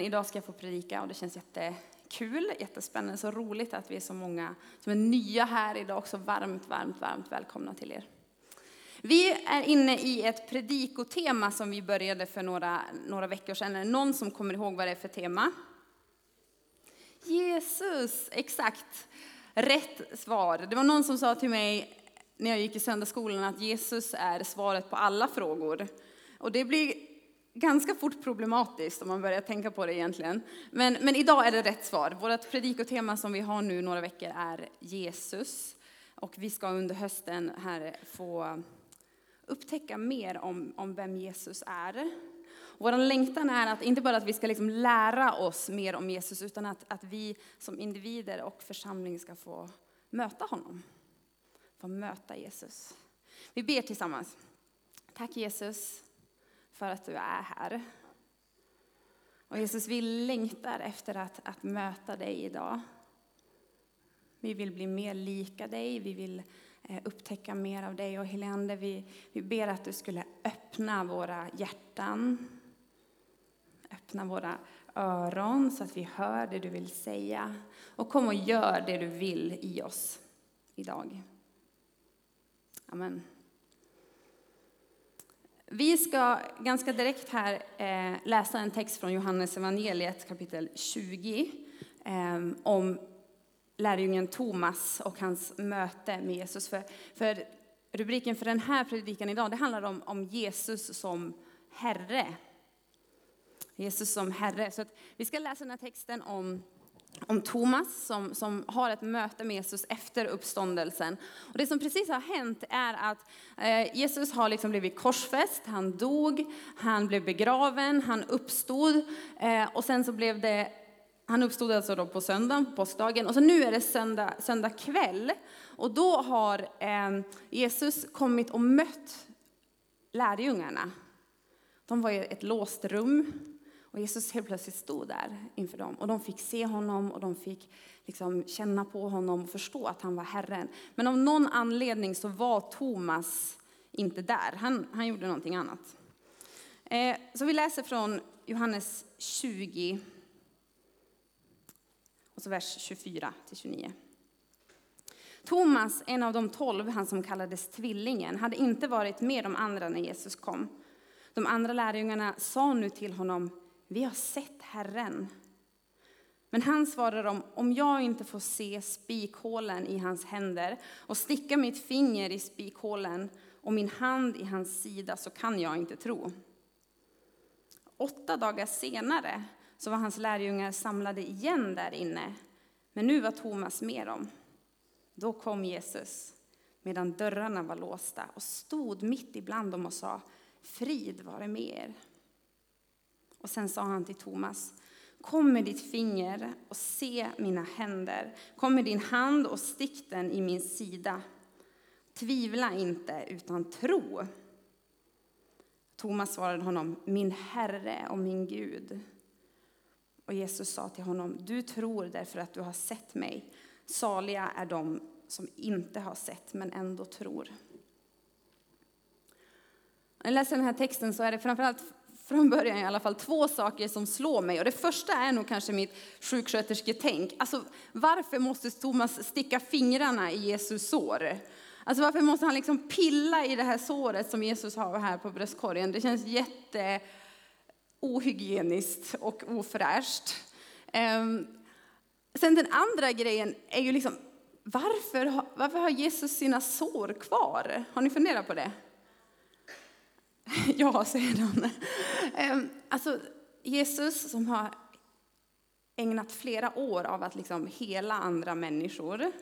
Idag ska jag få predika och det känns jättekul, jättespännande, så roligt att vi är så många som är nya här idag. Också varmt, varmt, varmt välkomna till er. Vi är inne i ett predikotema som vi började för några, några veckor sedan. Är det någon som kommer ihåg vad det är för tema? Jesus, exakt. Rätt svar. Det var någon som sa till mig när jag gick i söndagsskolan att Jesus är svaret på alla frågor. Och det blir ganska fort problematiskt om man börjar tänka på det egentligen. Men, men idag är det rätt svar. Vårt predikotema som vi har nu några veckor är Jesus. Och vi ska under hösten här få upptäcka mer om, om vem Jesus är. Vår längtan är att inte bara att vi ska liksom lära oss mer om Jesus, utan att, att vi som individer och församling ska få möta honom. Få möta Jesus. Vi ber tillsammans. Tack Jesus för att du är här. Och Jesus, vi längtar efter att, att möta dig idag. Vi vill bli mer lika dig, vi vill eh, upptäcka mer av dig. Och Helande, vi, vi ber att du skulle öppna våra hjärtan, öppna våra öron så att vi hör det du vill säga. Och kom och gör det du vill i oss idag. Amen. Vi ska ganska direkt här eh, läsa en text från Johannes evangeliet kapitel 20 ehm, om lärjungen Thomas och hans möte med Jesus. För, för rubriken för den här predikan idag det handlar om, om Jesus som Herre. Jesus som Herre. Så vi ska läsa den här texten om om Thomas som, som har ett möte med Jesus efter uppståndelsen. Och det som precis har hänt är att eh, Jesus har liksom blivit korsfäst, han dog, han blev begraven, han uppstod eh, och sen så blev det han uppstod alltså då på söndagen, påskdagen, och så nu är det söndag, söndag kväll. Och då har eh, Jesus kommit och mött lärjungarna. De var i ett låst rum. Och Jesus helt plötsligt stod där inför dem och de fick se honom och de fick liksom känna på honom och förstå att han var Herren. Men av någon anledning så var Thomas inte där. Han, han gjorde någonting annat. Eh, så vi läser från Johannes 20, och så vers 24 till 29. Thomas, en av de tolv, han som kallades tvillingen, hade inte varit med de andra när Jesus kom. De andra lärjungarna sa nu till honom, vi har sett Herren. Men han svarade dem, om jag inte får se spikhålen i hans händer och sticka mitt finger i spikhålen och min hand i hans sida så kan jag inte tro. Åtta dagar senare så var hans lärjungar samlade igen där inne, men nu var Thomas med dem. Då kom Jesus medan dörrarna var låsta och stod mitt ibland dem och sa, frid vare med er. Och sen sa han till Thomas, kom med ditt finger och se mina händer. Kom med din hand och stick den i min sida. Tvivla inte, utan tro. Thomas svarade honom, min Herre och min Gud. Och Jesus sa till honom, du tror därför att du har sett mig. Saliga är de som inte har sett men ändå tror. När jag läser den här texten så är det framförallt från början i alla fall två saker som slår mig. Och det första är nog kanske mitt sjukskötersketänk. Alltså, varför måste Thomas sticka fingrarna i Jesus sår? Alltså varför måste han liksom pilla i det här såret som Jesus har här på bröstkorgen? Det känns jätte ohygieniskt och ofräscht. Ehm, sen den andra grejen är ju liksom, varför, varför har Jesus sina sår kvar? Har ni funderat på det? ja, säger de. Ehm, alltså, Jesus som har ägnat flera år av att liksom hela andra människor,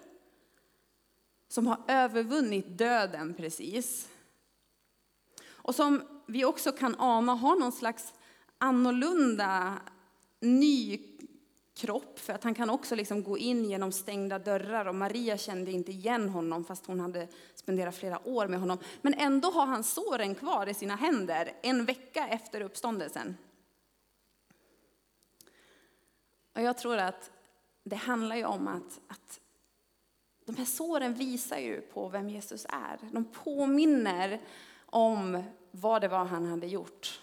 som har övervunnit döden precis, och som vi också kan ana har någon slags annorlunda, ny kropp, för att han kan också liksom gå in genom stängda dörrar och Maria kände inte igen honom fast hon hade spenderat flera år med honom. Men ändå har han såren kvar i sina händer en vecka efter uppståndelsen. Och jag tror att det handlar ju om att, att de här såren visar ju på vem Jesus är. De påminner om vad det var han hade gjort.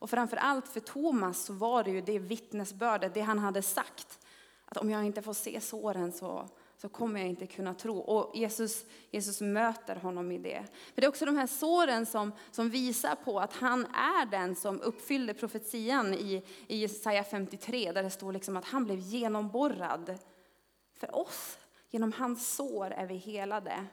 Och framför allt för Thomas så var det ju det vittnesbördet, det han hade sagt. Att om jag inte får se såren så, så kommer jag inte kunna tro. Och Jesus, Jesus möter honom i det. För det är också de här såren som, som visar på att han är den som uppfyllde profetian i, i Jesaja 53, där det står liksom att han blev genomborrad för oss. Genom hans sår är vi helade.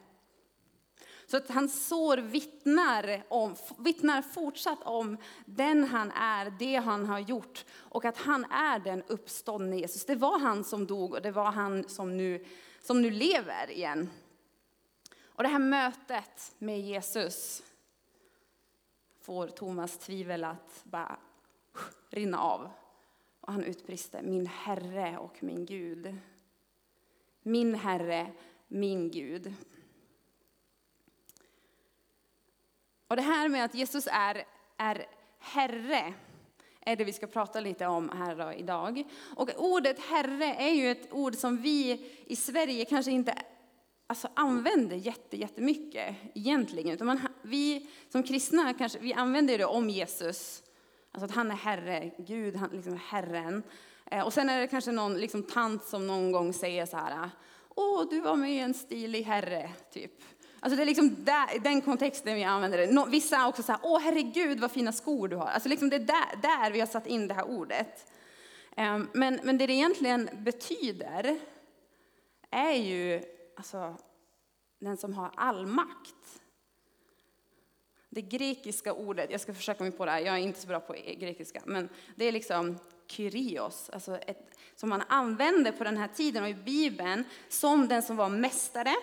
Så att hans sår vittnar, om, vittnar fortsatt om den han är, det han har gjort och att han är den uppståndne Jesus. Det var han som dog och det var han som nu, som nu lever igen. Och det här mötet med Jesus får Thomas tvivel att bara rinna av. Och han utbrister, min Herre och min Gud. Min Herre, min Gud. Och det här med att Jesus är, är Herre är det vi ska prata lite om här idag. Och ordet Herre är ju ett ord som vi i Sverige kanske inte alltså, använder jätte, jättemycket egentligen. Utan man, vi som kristna kanske, vi använder det om Jesus. Alltså att han är Herre, Gud, han liksom är Herren. Eh, och sen är det kanske någon liksom, tant som någon gång säger så här, åh du var med i en stilig herre, typ. Alltså det är liksom där, den kontexten vi använder det. Vissa också så här, åh herregud vad fina skor du har. Alltså liksom det är där, där vi har satt in det här ordet. Ehm, men, men det det egentligen betyder är ju alltså, den som har all makt. Det grekiska ordet, jag ska försöka mig på det här, jag är inte så bra på e- grekiska, men det är liksom kyrios, alltså ett, som man använde på den här tiden och i Bibeln som den som var mästare,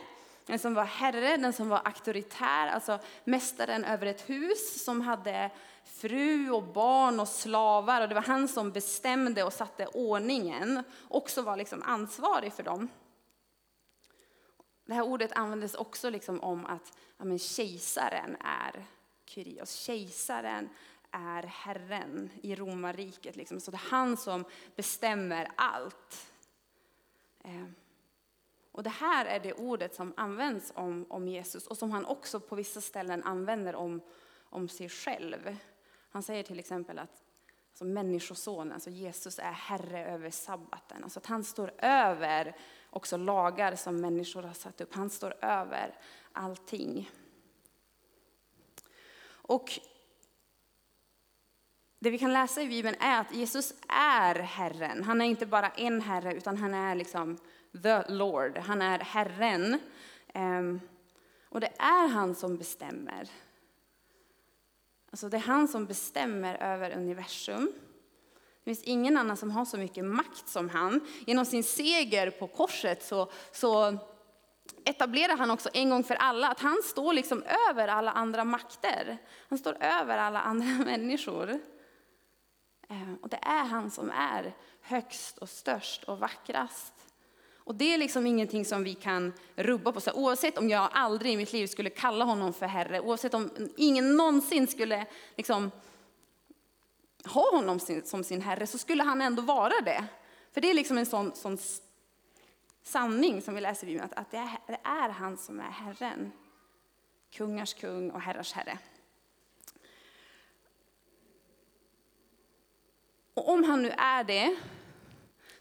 den som var herre, den som var auktoritär, alltså mästaren över ett hus som hade fru och barn och slavar. Och det var han som bestämde och satte ordningen, också var liksom ansvarig för dem. Det här ordet användes också liksom om att ja, men kejsaren är Kyrios. Kejsaren är Herren i romarriket. Liksom. Så det är han som bestämmer allt. Eh, och det här är det ordet som används om, om Jesus och som han också på vissa ställen använder om, om sig själv. Han säger till exempel att alltså människosonen, alltså Jesus är herre över sabbaten. Alltså att han står över också lagar som människor har satt upp. Han står över allting. Och det vi kan läsa i Bibeln är att Jesus är Herren. Han är inte bara en Herre, utan han är liksom the Lord. Han är Herren. Ehm, och det är han som bestämmer. Alltså det är han som bestämmer över universum. Det finns ingen annan som har så mycket makt som han. Genom sin seger på korset så, så etablerar han också en gång för alla att han står liksom över alla andra makter. Han står över alla andra människor. Ehm, och det är han som är högst och störst och vackrast. Och det är liksom ingenting som vi kan rubba på. Så oavsett om jag aldrig i mitt liv skulle kalla honom för Herre, oavsett om ingen någonsin skulle liksom ha honom som sin Herre, så skulle han ändå vara det. För det är liksom en sån, sån sanning som vi läser i Bibeln, att, det, är, det är han som är Herren. Kungars kung och herrars herre. Och om han nu är det,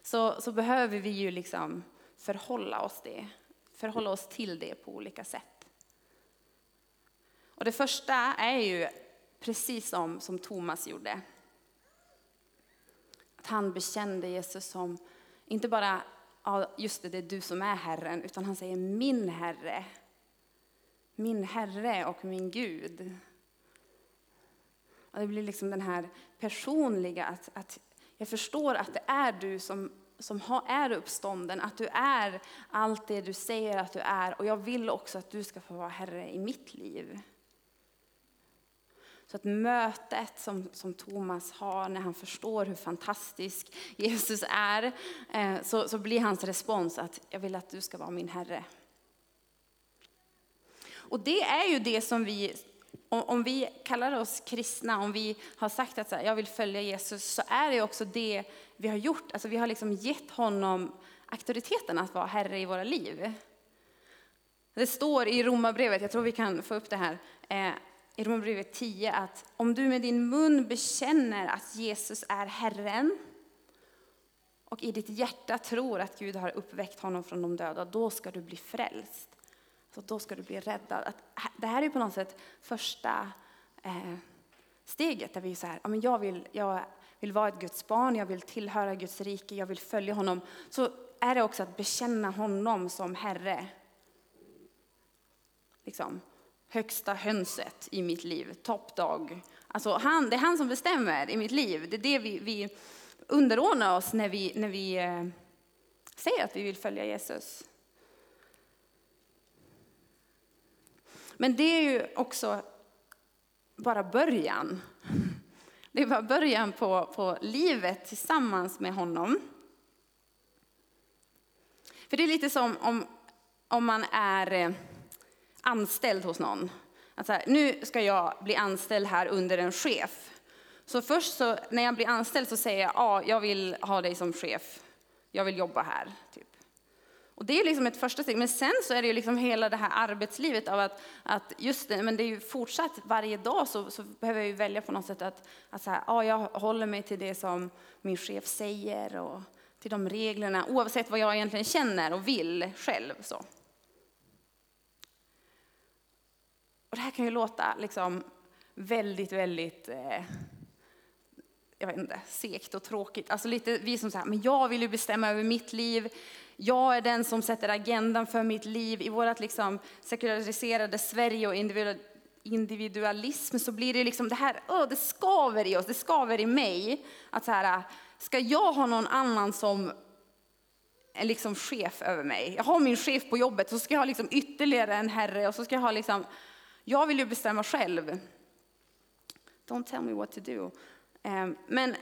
så, så behöver vi ju liksom förhålla oss, det, förhålla oss till det på olika sätt. Och det första är ju precis som, som Thomas gjorde. Att han bekände Jesus som, inte bara, ja, just det, det är du som är Herren, utan han säger min Herre. Min Herre och min Gud. Och det blir liksom den här personliga, att, att jag förstår att det är du som som är uppstånden, att du är allt det du säger att du är. Och jag vill också att du ska få vara Herre i mitt liv. Så att mötet som, som Thomas har när han förstår hur fantastisk Jesus är, eh, så, så blir hans respons att jag vill att du ska vara min Herre. Och det är ju det som vi om vi kallar oss kristna, om vi har sagt att jag vill följa Jesus, så är det också det vi har gjort. Alltså vi har liksom gett honom auktoriteten att vara Herre i våra liv. Det står i Romarbrevet, jag tror vi kan få upp det här, eh, i Romarbrevet 10 att om du med din mun bekänner att Jesus är Herren och i ditt hjärta tror att Gud har uppväckt honom från de döda, då ska du bli frälst. Så då ska du bli räddad. Att, det här är på något sätt första eh, steget där vi är så här, ja, men jag, vill, jag vill vara ett Guds barn, jag vill tillhöra Guds rike, jag vill följa honom. Så är det också att bekänna honom som Herre. Liksom, högsta hönset i mitt liv, toppdag. Alltså han, det är han som bestämmer i mitt liv. Det är det vi, vi underordnar oss när vi, när vi eh, säger att vi vill följa Jesus. Men det är ju också bara början. Det var början på, på livet tillsammans med honom. För det är lite som om, om man är eh, anställd hos någon. Att här, nu ska jag bli anställd här under en chef. Så först så, när jag blir anställd så säger jag, ja, jag vill ha dig som chef. Jag vill jobba här. Typ. Och det är liksom ett första steg. Men sen så är det ju liksom hela det här arbetslivet av att, att just det, men det är ju fortsatt varje dag så, så behöver jag ju välja på något sätt att, att så här, ja, jag håller mig till det som min chef säger och till de reglerna oavsett vad jag egentligen känner och vill själv. Så. Och det här kan ju låta liksom väldigt, väldigt eh, jag vet inte, segt och tråkigt. Alltså lite vi som säger, men jag vill ju bestämma över mitt liv. Jag är den som sätter agendan för mitt liv. I vårt liksom sekulariserade Sverige och individualism så blir det liksom det här, oh, det skaver i oss, det skaver i mig. Att så här, ska jag ha någon annan som är liksom chef över mig? Jag har min chef på jobbet, så ska jag ha liksom ytterligare en herre och så ska jag ha liksom, jag vill ju bestämma själv. Don't tell me what to do. Ehm, men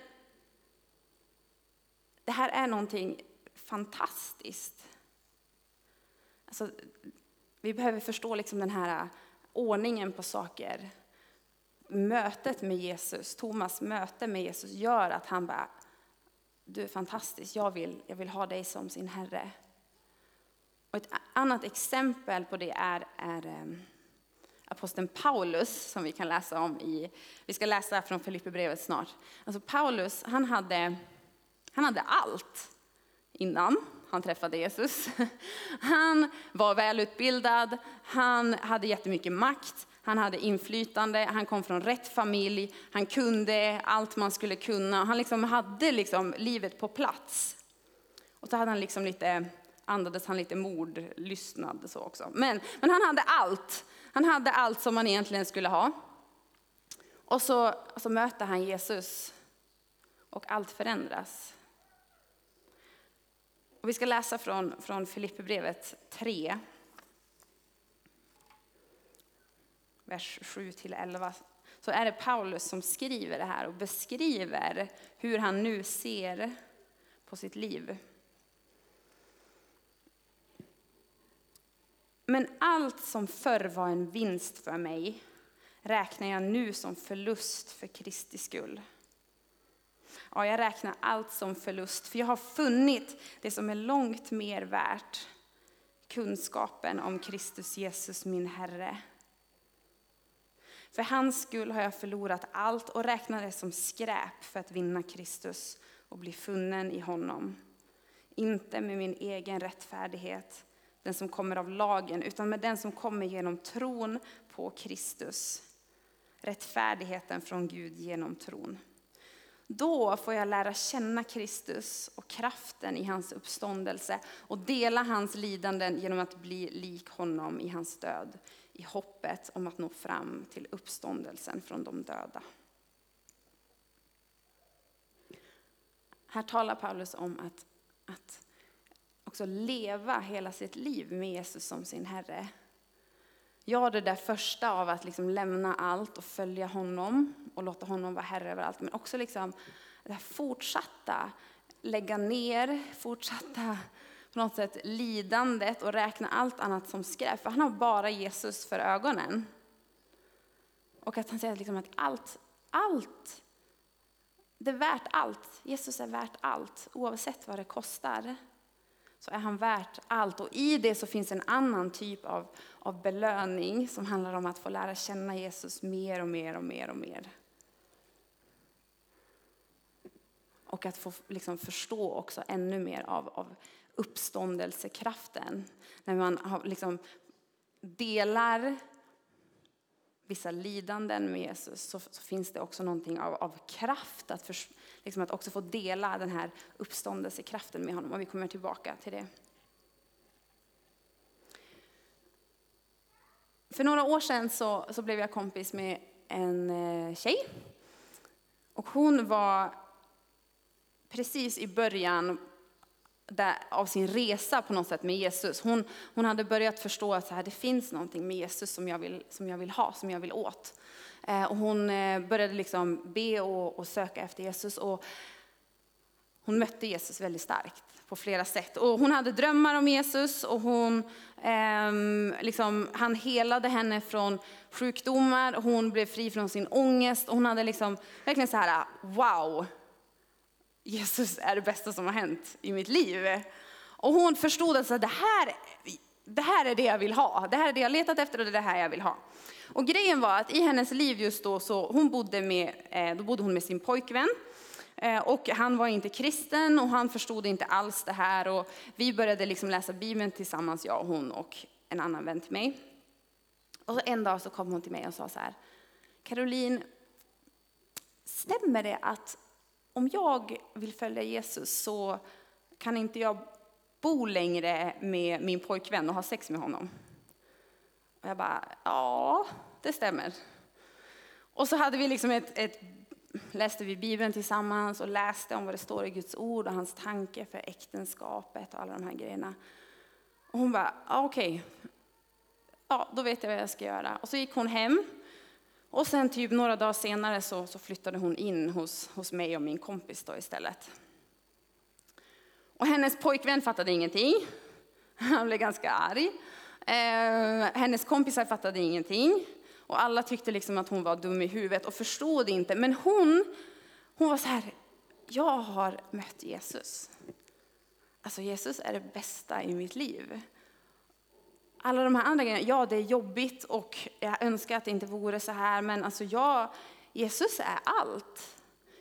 det här är någonting fantastiskt. Alltså, vi behöver förstå liksom den här äh, ordningen på saker. Mötet med Jesus, Thomas möte med Jesus gör att han bara, du är fantastisk, jag vill, jag vill ha dig som sin Herre. Och ett annat exempel på det är, är ehm, aposteln Paulus som vi kan läsa om i, vi ska läsa från Filipperbrevet snart. Alltså Paulus, han hade, han hade allt innan han träffade Jesus. Han var välutbildad, han hade jättemycket makt, han hade inflytande, han kom från rätt familj, han kunde allt man skulle kunna. Han liksom hade liksom livet på plats. Och så hade han liksom lite, andades han lite mordlystnad så också. Men, men han hade allt. Han hade allt som man egentligen skulle ha. Och så, och så möter han Jesus och allt förändras. Och vi ska läsa från, från Filipperbrevet 3, vers 7-11. Så är det Paulus som skriver det här och beskriver hur han nu ser på sitt liv. Men allt som förr var en vinst för mig räknar jag nu som förlust för Kristi skull. Ja, jag räknar allt som förlust, för jag har funnit det som är långt mer värt. Kunskapen om Kristus Jesus, min Herre. För hans skull har jag förlorat allt och räknar det som skräp för att vinna Kristus och bli funnen i honom. Inte med min egen rättfärdighet, den som kommer av lagen, utan med den som kommer genom tron på Kristus. Rättfärdigheten från Gud genom tron. Då får jag lära känna Kristus och kraften i hans uppståndelse och dela hans lidanden genom att bli lik honom i hans död, i hoppet om att nå fram till uppståndelsen från de döda. Här talar Paulus om att, att också leva hela sitt liv med Jesus som sin Herre. Ja, det där första av att liksom lämna allt och följa honom och låta honom vara Herre över allt. Men också liksom det här fortsatta, lägga ner, fortsatta på något sätt lidandet och räkna allt annat som skräp. För han har bara Jesus för ögonen. Och att han säger liksom att allt, allt, det är värt allt. Jesus är värt allt, oavsett vad det kostar så är han värt allt. Och i det så finns en annan typ av, av belöning som handlar om att få lära känna Jesus mer och mer och mer och mer. Och att få liksom förstå också ännu mer av, av uppståndelsekraften. När man har liksom delar vissa lidanden med Jesus så, så, finns det också någonting av, av kraft att, för, liksom att också få dela den här uppståndelsekraften med honom. Och vi kommer tillbaka till det. För några år sedan så, så blev jag kompis med en eh, tjej. Och hon var precis i början där, av sin resa på något sätt med Jesus. Hon, hon hade börjat förstå att så här, det finns någonting med Jesus som jag vill, som jag vill ha, som jag vill åt. Eh, och hon eh, började liksom be och, och, söka efter Jesus. Och hon mötte Jesus väldigt starkt på flera sätt. Och hon hade drömmar om Jesus och hon, eh, liksom, han helade henne från sjukdomar. Hon blev fri från sin ångest. Och hon hade liksom, verkligen så här, wow, Jesus är det bästa som har hänt i mitt liv. Och hon förstod alltså att det här, det här är det jag vill ha. Det här är det jag letat efter och det är det här jag vill ha. Och grejen var att i hennes liv just då så hon bodde med, eh, då bodde hon med sin pojkvän. Eh, och han var inte kristen och han förstod inte alls det här. Och vi började liksom läsa Bibeln tillsammans, jag och hon och en annan vän till mig. Och en dag så kom hon till mig och sa så här, Caroline, stämmer det att om jag vill följa Jesus så kan inte jag bo längre med min pojkvän och ha sex med honom. Och jag bara, ja, det stämmer. Och så hade vi liksom ett, ett, läste vi Bibeln tillsammans och läste om vad det står i Guds ord och hans tanke för äktenskapet och alla de här grejerna. Och hon bara, ja, okej, ja, då vet jag vad jag ska göra. Och så gick hon hem och sen typ några dagar senare så, så flyttade hon in hos, hos mig och min kompis då istället. Och hennes pojkvän fattade ingenting. Han blev ganska arg. Eh, hennes kompisar fattade ingenting. Och alla tyckte liksom att hon var dum i huvudet och förstod inte. Men hon, hon var så här, jag har mött Jesus. Alltså Jesus är det bästa i mitt liv alla de här andra grejerna, ja det är jobbigt och jag önskar att det inte vore så här, men alltså jag, Jesus är allt.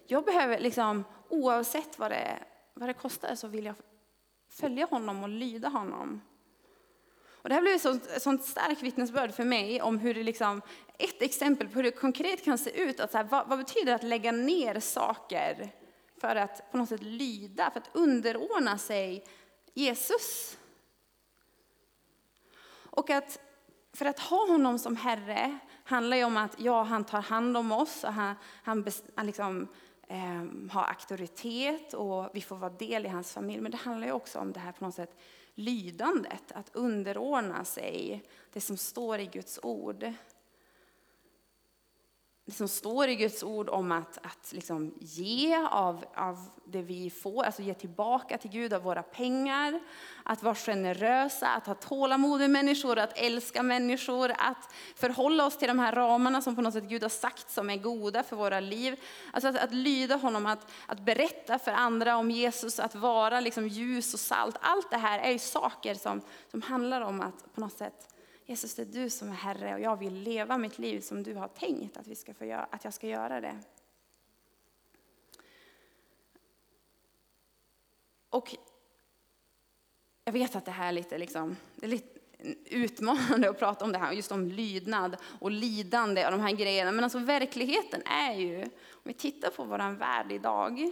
Jag behöver liksom, oavsett vad det, är vad det kostar så vill jag följa honom och lyda honom. Och det här blev ett sånt, sånt starkt vittnesbörd för mig om hur det liksom, ett exempel på hur det konkret kan se ut. Att så här, vad, vad betyder det att lägga ner saker för att på något sätt lyda, för att underordna sig Jesus? Och att för att ha honom som Herre handlar ju om att ja, han tar hand om oss, och han, han, han liksom, eh, auktoritet och vi får vara del i hans familj. Men det handlar ju också om det här på något sätt lydandet, att underordna sig det som står i Guds ord som står i Guds ord om att, att liksom ge av, av det vi får, alltså ge tillbaka till Gud av våra pengar, att vara generösa, att ha tålamod med människor, att älska människor, att förhålla oss till de här ramarna som på något sätt Gud har sagt som är goda för våra liv. Alltså att, att lyda honom, att, att berätta för andra om Jesus, att vara liksom ljus och salt. Allt det här är ju saker som, som handlar om att på något sätt Jesus, det är du som är Herre och jag vill leva mitt liv som du har tänkt att, vi ska få göra, att jag ska göra det. Och jag vet att det här är lite, liksom, det är lite utmanande att prata om det här, just om lydnad och lidande och de här grejerna. Men alltså verkligheten är ju, om vi tittar på vår värld idag,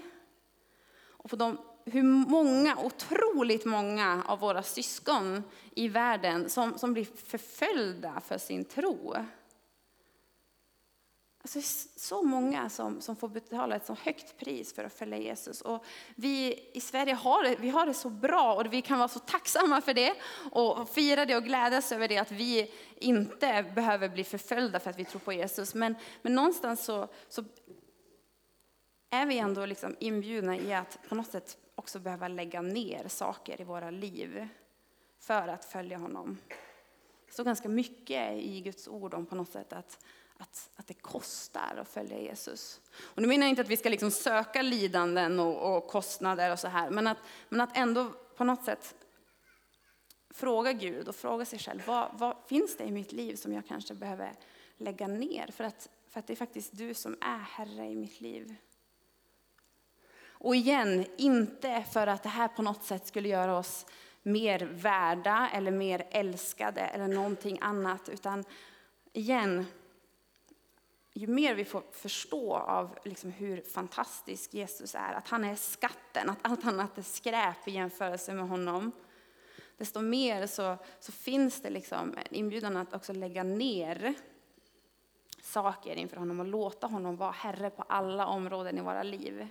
och på de hur många, otroligt många av våra syskon i världen som, som blir förföljda för sin tro. Alltså, så många som, som får betala ett så högt pris för att följa Jesus. Och vi i Sverige har det, vi har det så bra och vi kan vara så tacksamma för det och fira det och glädjas över det att vi inte behöver bli förföljda för att vi tror på Jesus. Men, men någonstans så, så är vi ändå liksom inbjudna i att på något sätt också behöva lägga ner saker i våra liv för att följa honom. Det står ganska mycket i Guds ord om på något sätt att, att, att det kostar att följa Jesus. Och nu menar jag inte att vi ska liksom söka lidanden och, och kostnader och så här, men att, men att ändå på något sätt fråga Gud och fråga sig själv, vad, vad finns det i mitt liv som jag kanske behöver lägga ner för att, för att det är faktiskt du som är Herre i mitt liv. Och igen, inte för att det här på något sätt skulle göra oss mer värda eller mer älskade eller någonting annat, utan igen, ju mer vi får förstå av liksom hur fantastisk Jesus är, att han är skatten, att allt annat är skräp i jämförelse med honom, desto mer så, så finns det liksom en inbjudan att också lägga ner saker inför honom och låta honom vara Herre på alla områden i våra liv.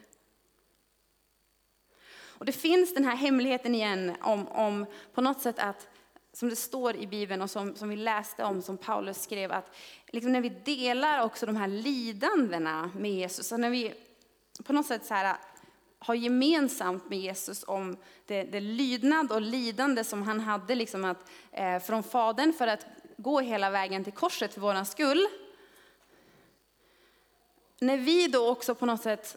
Och det finns den här hemligheten igen om, om på något sätt att, som det står i Bibeln och som, som vi läste om, som Paulus skrev, att liksom när vi delar också de här lidandena med Jesus, och när vi på något sätt så här, har gemensamt med Jesus om det, det lydnad och lidande som han hade liksom att, eh, från Fadern för att gå hela vägen till korset för vår skull. När vi då också på något sätt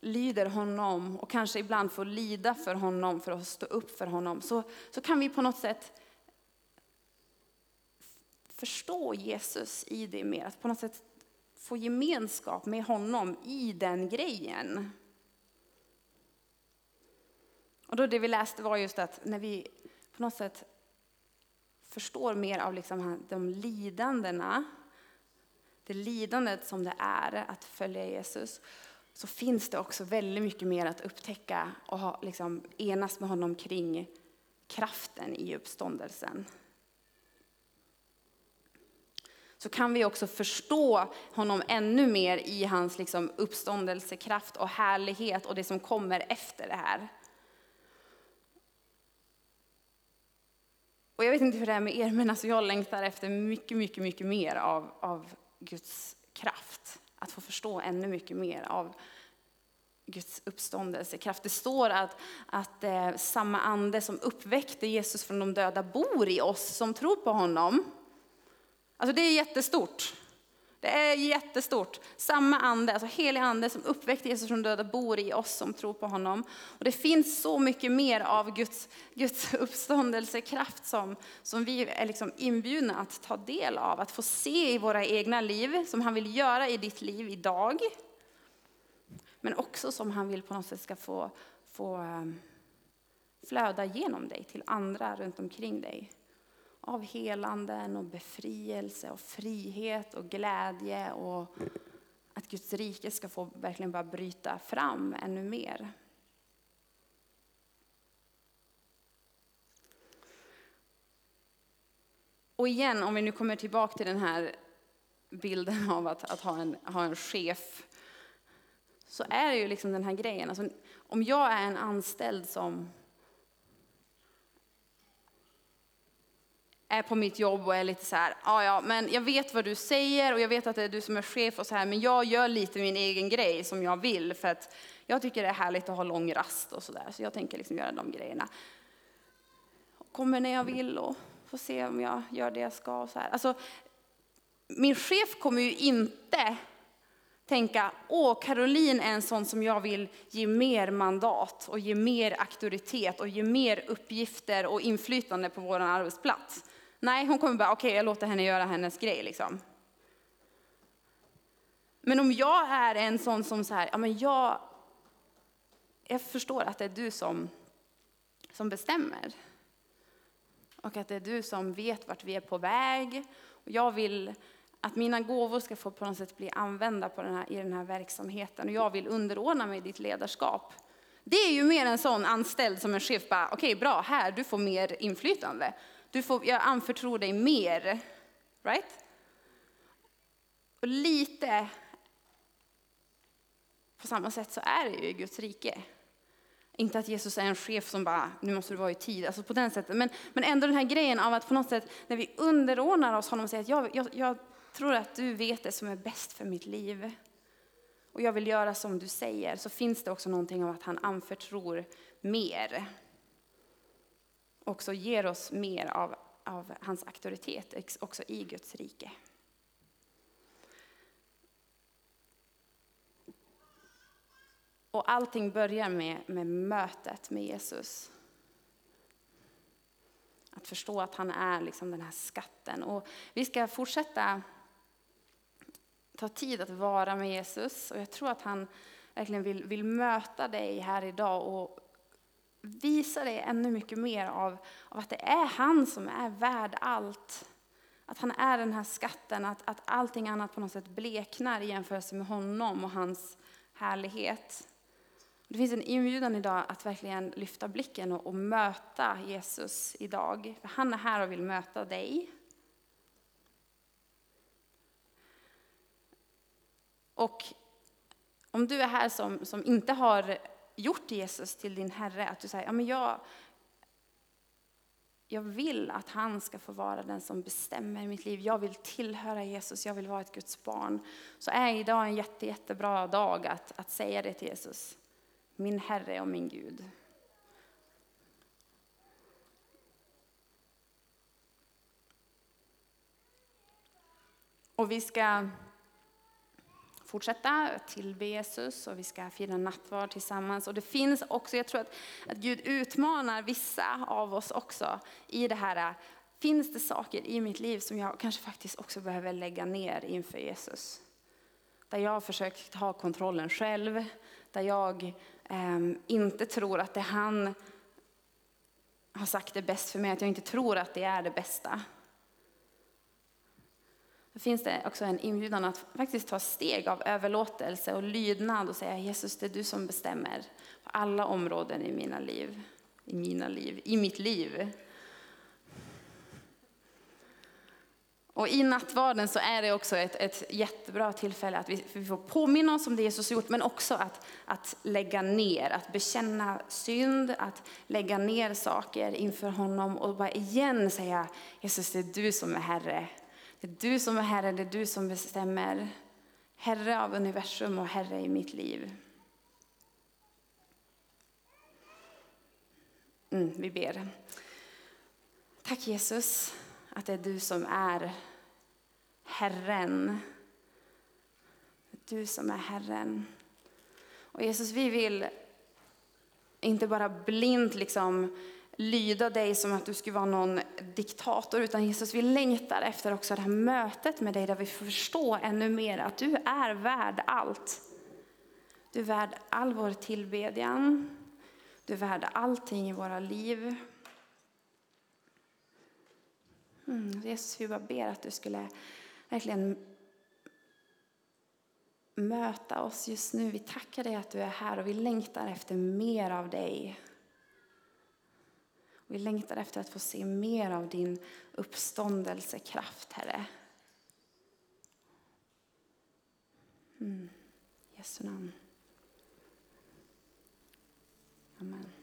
lyder honom och kanske ibland får lida för honom för att stå upp för honom så, så kan vi på något sätt förstå Jesus i det mer. Att på något sätt få gemenskap med honom i den grejen. Och då det vi läste var just att när vi på något sätt förstår mer av liksom de lidandena, det lidandet som det är att följa Jesus, så finns det också väldigt mycket mer att upptäcka och ha, liksom, enas med honom kring kraften i uppståndelsen. Så kan vi också förstå honom ännu mer i hans liksom, uppståndelsekraft och härlighet och det som kommer efter det här. Och jag vet inte hur det är med er, men alltså jag längtar efter mycket, mycket, mycket mer av, av Guds kraft. Att få förstå ännu mycket mer av Guds uppståndelsekraft. Det står att, att eh, samma ande som uppväckte Jesus från de döda bor i oss som tror på honom. Alltså det är jättestort. Det är jättestort. Samma ande, alltså helig ande som uppväckte Jesus från döda bor i oss som tror på honom. Och det finns så mycket mer av Guds, Guds uppståndelsekraft som, som vi är liksom inbjudna att ta del av, att få se i våra egna liv, som han vill göra i ditt liv idag. Men också som han vill på något sätt ska få, få eh, flöda genom dig till andra runt omkring dig av helanden och befrielse och frihet och glädje och att Guds rike ska få verkligen bara bryta fram ännu mer. Och igen, om vi nu kommer tillbaka till den här bilden av att, att ha, en, ha en chef, så är det ju liksom den här grejen. Alltså, om jag är en anställd som är på mitt jobb och är lite så här, ja ja, men jag vet vad du säger och jag vet att det är du som är chef och så här, men jag gör lite min egen grej som jag vill för att jag tycker det är härligt att ha lång rast och så där, så jag tänker liksom göra de grejerna. Och Kommer när jag vill och får se om jag gör det jag ska och så här. Alltså, min chef kommer ju inte tänka, åh, Caroline är en sån som jag vill ge mer mandat och ge mer auktoritet och ge mer uppgifter och inflytande på vår arbetsplats. Nej, hon kommer bara, okej okay, jag låter henne göra hennes grej liksom. Men om jag är en sån som så här, ja men jag, jag förstår att det är du som, som bestämmer. Och att det är du som vet vart vi är på väg. Och jag vill att mina gåvor ska få på något sätt bli använda på den här, i den här verksamheten. Och jag vill underordna mig ditt ledarskap. Det är ju mer en sån anställd som en chef bara, okej okay, bra, här, du får mer inflytande. Du får, jag anförtror dig mer. Right? Och lite på samma sätt så är det ju i Guds rike. Inte att Jesus är en chef som bara, nu måste du vara i tid, alltså på den sättet. Men, men ändå den här grejen av att på något sätt, när vi underordnar oss honom och säger att jag, jag, jag tror att du vet det som är bäst för mitt liv. Och jag vill göra som du säger, så finns det också någonting av att han anförtror mer också ger oss mer av, av hans auktoritet också i Guds rike. Och allting börjar med, med mötet med Jesus. Att förstå att han är liksom den här skatten. Och vi ska fortsätta ta tid att vara med Jesus. Och jag tror att han verkligen vill, vill möta dig här idag och visa dig ännu mycket mer av, av att det är han som är värd allt. Att han är den här skatten, att, att allting annat på något sätt bleknar i jämförelse med honom och hans härlighet. Det finns en inbjudan idag att verkligen lyfta blicken och, och möta Jesus idag. För han är här och vill möta dig. Och om du är här som, som inte har gjort Jesus till din Herre, att du säger, ja men jag, jag vill att han ska få vara den som bestämmer mitt liv. Jag vill tillhöra Jesus, jag vill vara ett Guds barn. Så är idag en jätte, jättebra dag att, att säga det till Jesus. Min Herre och min Gud. Och vi ska fortsätta tillbe Jesus och vi ska fira nattvard tillsammans. Och det finns också, jag tror att, att Gud utmanar vissa av oss också i det här. Finns det saker i mitt liv som jag kanske faktiskt också behöver lägga ner inför Jesus? Där jag har försökt ha kontrollen själv, där jag eh, inte tror att det han har sagt är bäst för mig, att jag inte tror att det är det bästa. Då finns det också en inbjudan att faktiskt ta steg av överlåtelse och lydnad och säga Jesus, det är du som bestämmer på alla områden i mina liv. I mina liv, i mitt liv. Och i nattvarden så är det också ett, ett jättebra tillfälle att vi, vi får påminna oss om det Jesus har gjort, men också att, att lägga ner, att bekänna synd, att lägga ner saker inför honom och bara igen säga Jesus, det är du som är Herre. Det är du som är Herre, det är du som bestämmer. Herre av universum och Herre i mitt liv. Mm, vi ber. Tack Jesus att det är du som är Herren. Du som är Herren. Och Jesus, vi vill inte bara blint liksom lyda dig som att du skulle vara någon diktator, utan Jesus, vi längtar efter också det här mötet med dig där vi får förstå ännu mer att du är värd allt. Du är värd all vår tillbedjan. Du är värd allting i våra liv. Mm, Jesus, vi bara ber att du skulle verkligen möta oss just nu. Vi tackar dig att du är här och vi längtar efter mer av dig. Vi längtar efter att få se mer av din uppståndelsekraft, Herre. Mm. Jesu namn. Amen.